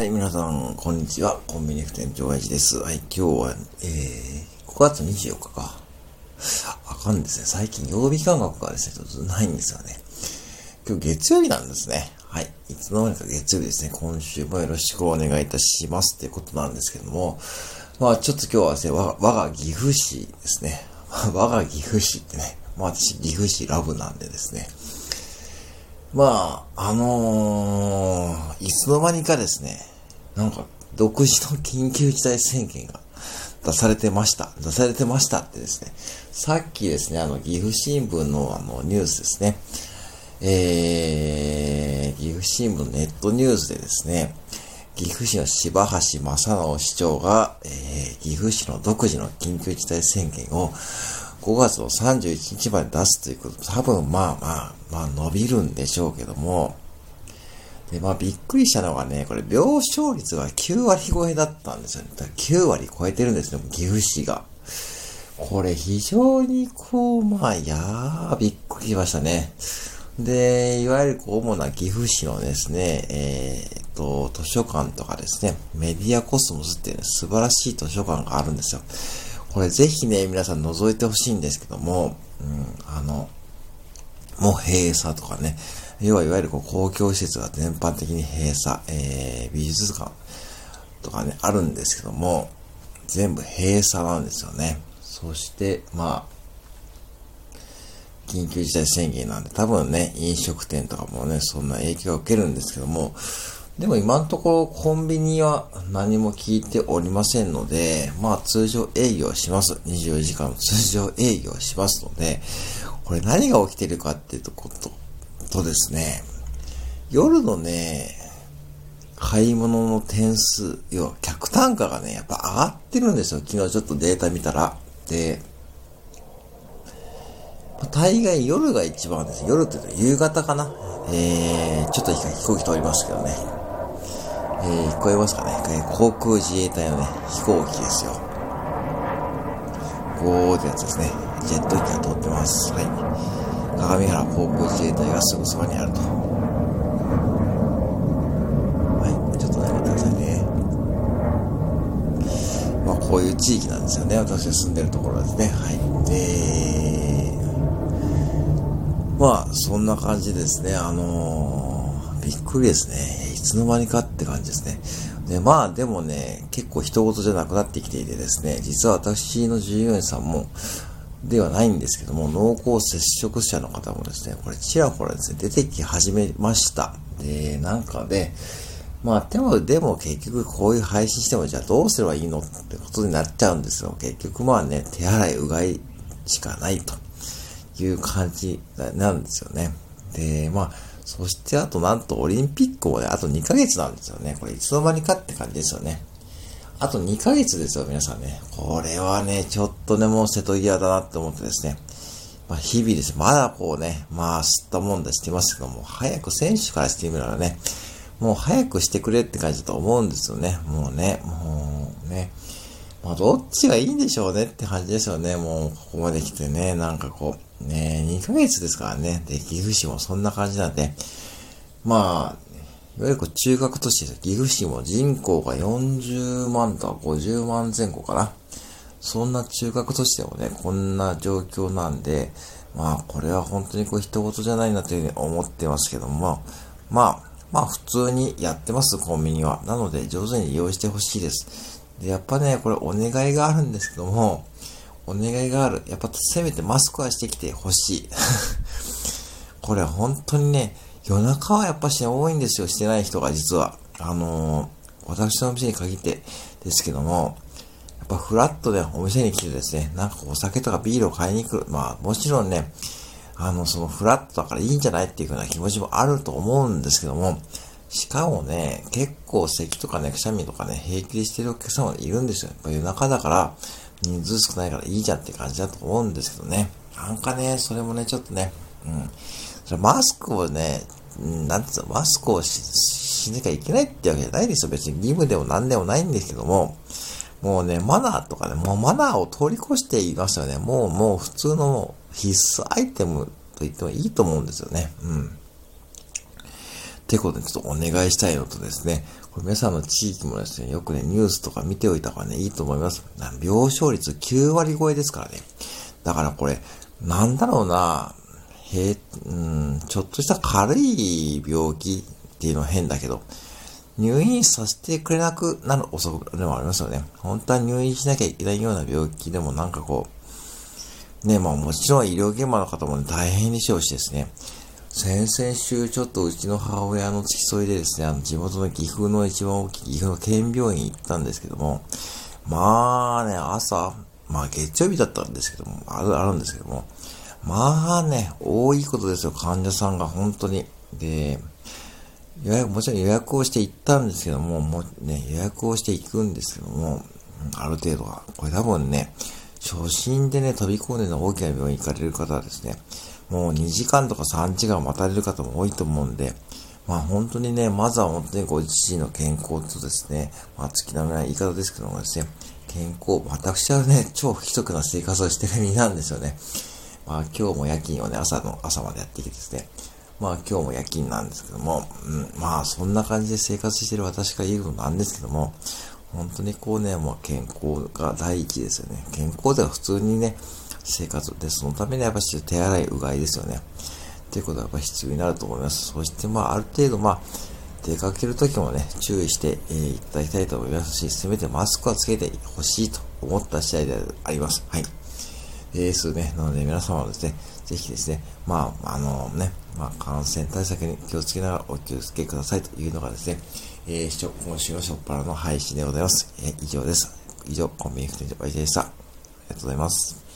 はい、皆さん、こんにちは。コンビニ店長愛知です。はい、今日は、えー、5月24日か。あかんですね。最近曜日感覚がですね、ちょっとないんですよね。今日月曜日なんですね。はい。いつの間にか月曜日ですね。今週もよろしくお願いいたしますっていうことなんですけども、まあちょっと今日はですね、我が岐阜市ですね。我が岐阜市ってね、まあ私岐阜市ラブなんでですね。まあ、あのー、いつの間にかですね、なんか、独自の緊急事態宣言が出されてました。出されてましたってですね、さっきですね、あの、岐阜新聞のあの、ニュースですね、えー、岐阜新聞ネットニュースでですね、岐阜市の柴橋正直市長が、えー、岐阜市の独自の緊急事態宣言を5月の31日まで出すということ、多分まあまあ、まあ伸びるんでしょうけども、で、まあびっくりしたのがね、これ病床率が9割超えだったんですよね。だ9割超えてるんですよ、岐阜市が。これ非常にこう、まあ、いやー、びっくりしましたね。で、いわゆるこう、主な岐阜市のですね、えー、っと、図書館とかですね、メディアコスモスっていう、ね、素晴らしい図書館があるんですよ。これぜひね、皆さん覗いてほしいんですけども、うん、あの、もう閉鎖とかね、要はいわゆるこう公共施設が全般的に閉鎖、えー、美術館とかね、あるんですけども、全部閉鎖なんですよね。そして、まあ、緊急事態宣言なんで、多分ね、飲食店とかもね、そんな影響を受けるんですけども、でも今のところコンビニは何も聞いておりませんので、まあ通常営業します。24時間通常営業しますので、これ何が起きてるかっていうとこと、とですね、夜のね、買い物の点数、要は客単価がね、やっぱ上がってるんですよ。昨日ちょっとデータ見たら。で、大概夜が一番です。夜って言うと夕方かな。えー、ちょっと飛行機通りますけどね。えー、聞こえますかね、航空自衛隊のね、飛行機ですよ。ゴーってやつですね。ジェット機が通ってます。はい。鏡原航空自衛隊がすぐそばにあると。はい。ちょっとね、待ってくださいね。まあ、こういう地域なんですよね。私が住んでるところですね。はい。で、まあ、そんな感じですね。あのー、びっくりですね。いつの間にかって感じですね。で、まあでもね、結構人事じゃなくなってきていてですね、実は私の従業員さんも、ではないんですけども、濃厚接触者の方もですね、これちらほらですね、出てき始めました。で、なんかで、まあ、でも、でも結局こういう配信してもじゃあどうすればいいのってことになっちゃうんですよ。結局まあね、手洗い、うがいしかないという感じなんですよね。で、まあ、そしてあとなんとオリンピックもね、あと2ヶ月なんですよね。これいつの間にかって感じですよね。あと2ヶ月ですよ、皆さんね。これはね、ちょっとね、もう瀬戸際だなって思ってですね。まあ、日々です。まだこうね、まあ、吸ったもんだしてますけども、早く選手からしてみたらね、もう早くしてくれって感じだと思うんですよね。もうね、もうね。まあ、どっちがいいんでしょうねって感じですよね。もう、ここまで来てね、なんかこう、ね、2ヶ月ですからね。で、岐阜市もそんな感じなんで、まあ、いわゆる中学都市です。岐阜市も人口が40万とか50万前後かな。そんな中学都市でもね、こんな状況なんで、まあ、これは本当にこう人事じゃないなというふうに思ってますけども、まあ、まあ普通にやってます、コンビニは。なので上手に利用してほしいです。で、やっぱね、これお願いがあるんですけども、お願いがある。やっぱせめてマスクはしてきてほしい。これ本当にね、夜中はやっぱし多いんですよ、してない人が実は。あのー、私の店に限ってですけども、やっぱフラットでお店に来てですね、なんかお酒とかビールを買いに来る。まあもちろんね、あの、そのフラットだからいいんじゃないっていうふうな気持ちもあると思うんですけども、しかもね、結構咳とかね、くしゃみとかね、平気でしてるお客様いるんですよ。やっぱ夜中だから、人数少ないからいいじゃんって感じだと思うんですけどね。なんかね、それもね、ちょっとね、うん。それマスクをね、なんつうの、マスクをし、しなきゃいけないってわけじゃないですよ。別に義務でも何でもないんですけども、もうね、マナーとかね、もうマナーを通り越していますよね。もう、もう普通の必須アイテムと言ってもいいと思うんですよね。うん。ってことでちょっとお願いしたいのとですね、これ皆さんの地域もですね、よくね、ニュースとか見ておいた方がね、いいと思います。病床率9割超えですからね。だからこれ、なんだろうな、へうん、ちょっとした軽い病気っていうのは変だけど、入院させてくれなくなる遅くでもありますよね。本当は入院しなきゃいけないような病気でもなんかこう、ね、まあもちろん医療現場の方も、ね、大変でしょうしですね。先々週ちょっとうちの母親の付き添いでですね、あの地元の岐阜の一番大きい岐阜の県病院行ったんですけども、まあね、朝、まあ月曜日だったんですけども、ある、あるんですけども、まあね、多いことですよ、患者さんが本当に。で、予約、もちろん予約をして行ったんですけども、もうね、予約をして行くんですけども、ある程度は。これ多分ね、初心でね、飛び込んでの大きな病院行かれる方はですね、もう2時間とか3時間待たれる方も多いと思うんで、まあ本当にね、まずは本当にご自身の健康とですね、まあ月並みな言い方ですけどもですね、健康、私はね、超不規則な生活をしてる身なんですよね。まあ今日も夜勤をね、朝の朝までやってきてですね、まあ今日も夜勤なんですけども、うん、まあそんな感じで生活してる私が言うのなんですけども、本当にこうね、もう健康が第一ですよね。健康では普通にね、生活で、そのためにやっぱし手洗い、うがいですよね。っていうことはやっぱ必要になると思います。そしてまあある程度まあ、出かけるときもね、注意して、えー、いただきたいと思いますし、せめてマスクはつけてほしいと思った次第であります。はい。ですね。なので皆様はですね、ぜひですね、まあ、あのね、まあ、感染対策に気をつけながらお気をつけくださいというのがですね、えー、今週のしょっぱなの配信でございます。えー、以上です。以上、コンビニ副店長、おいでした。ありがとうございます。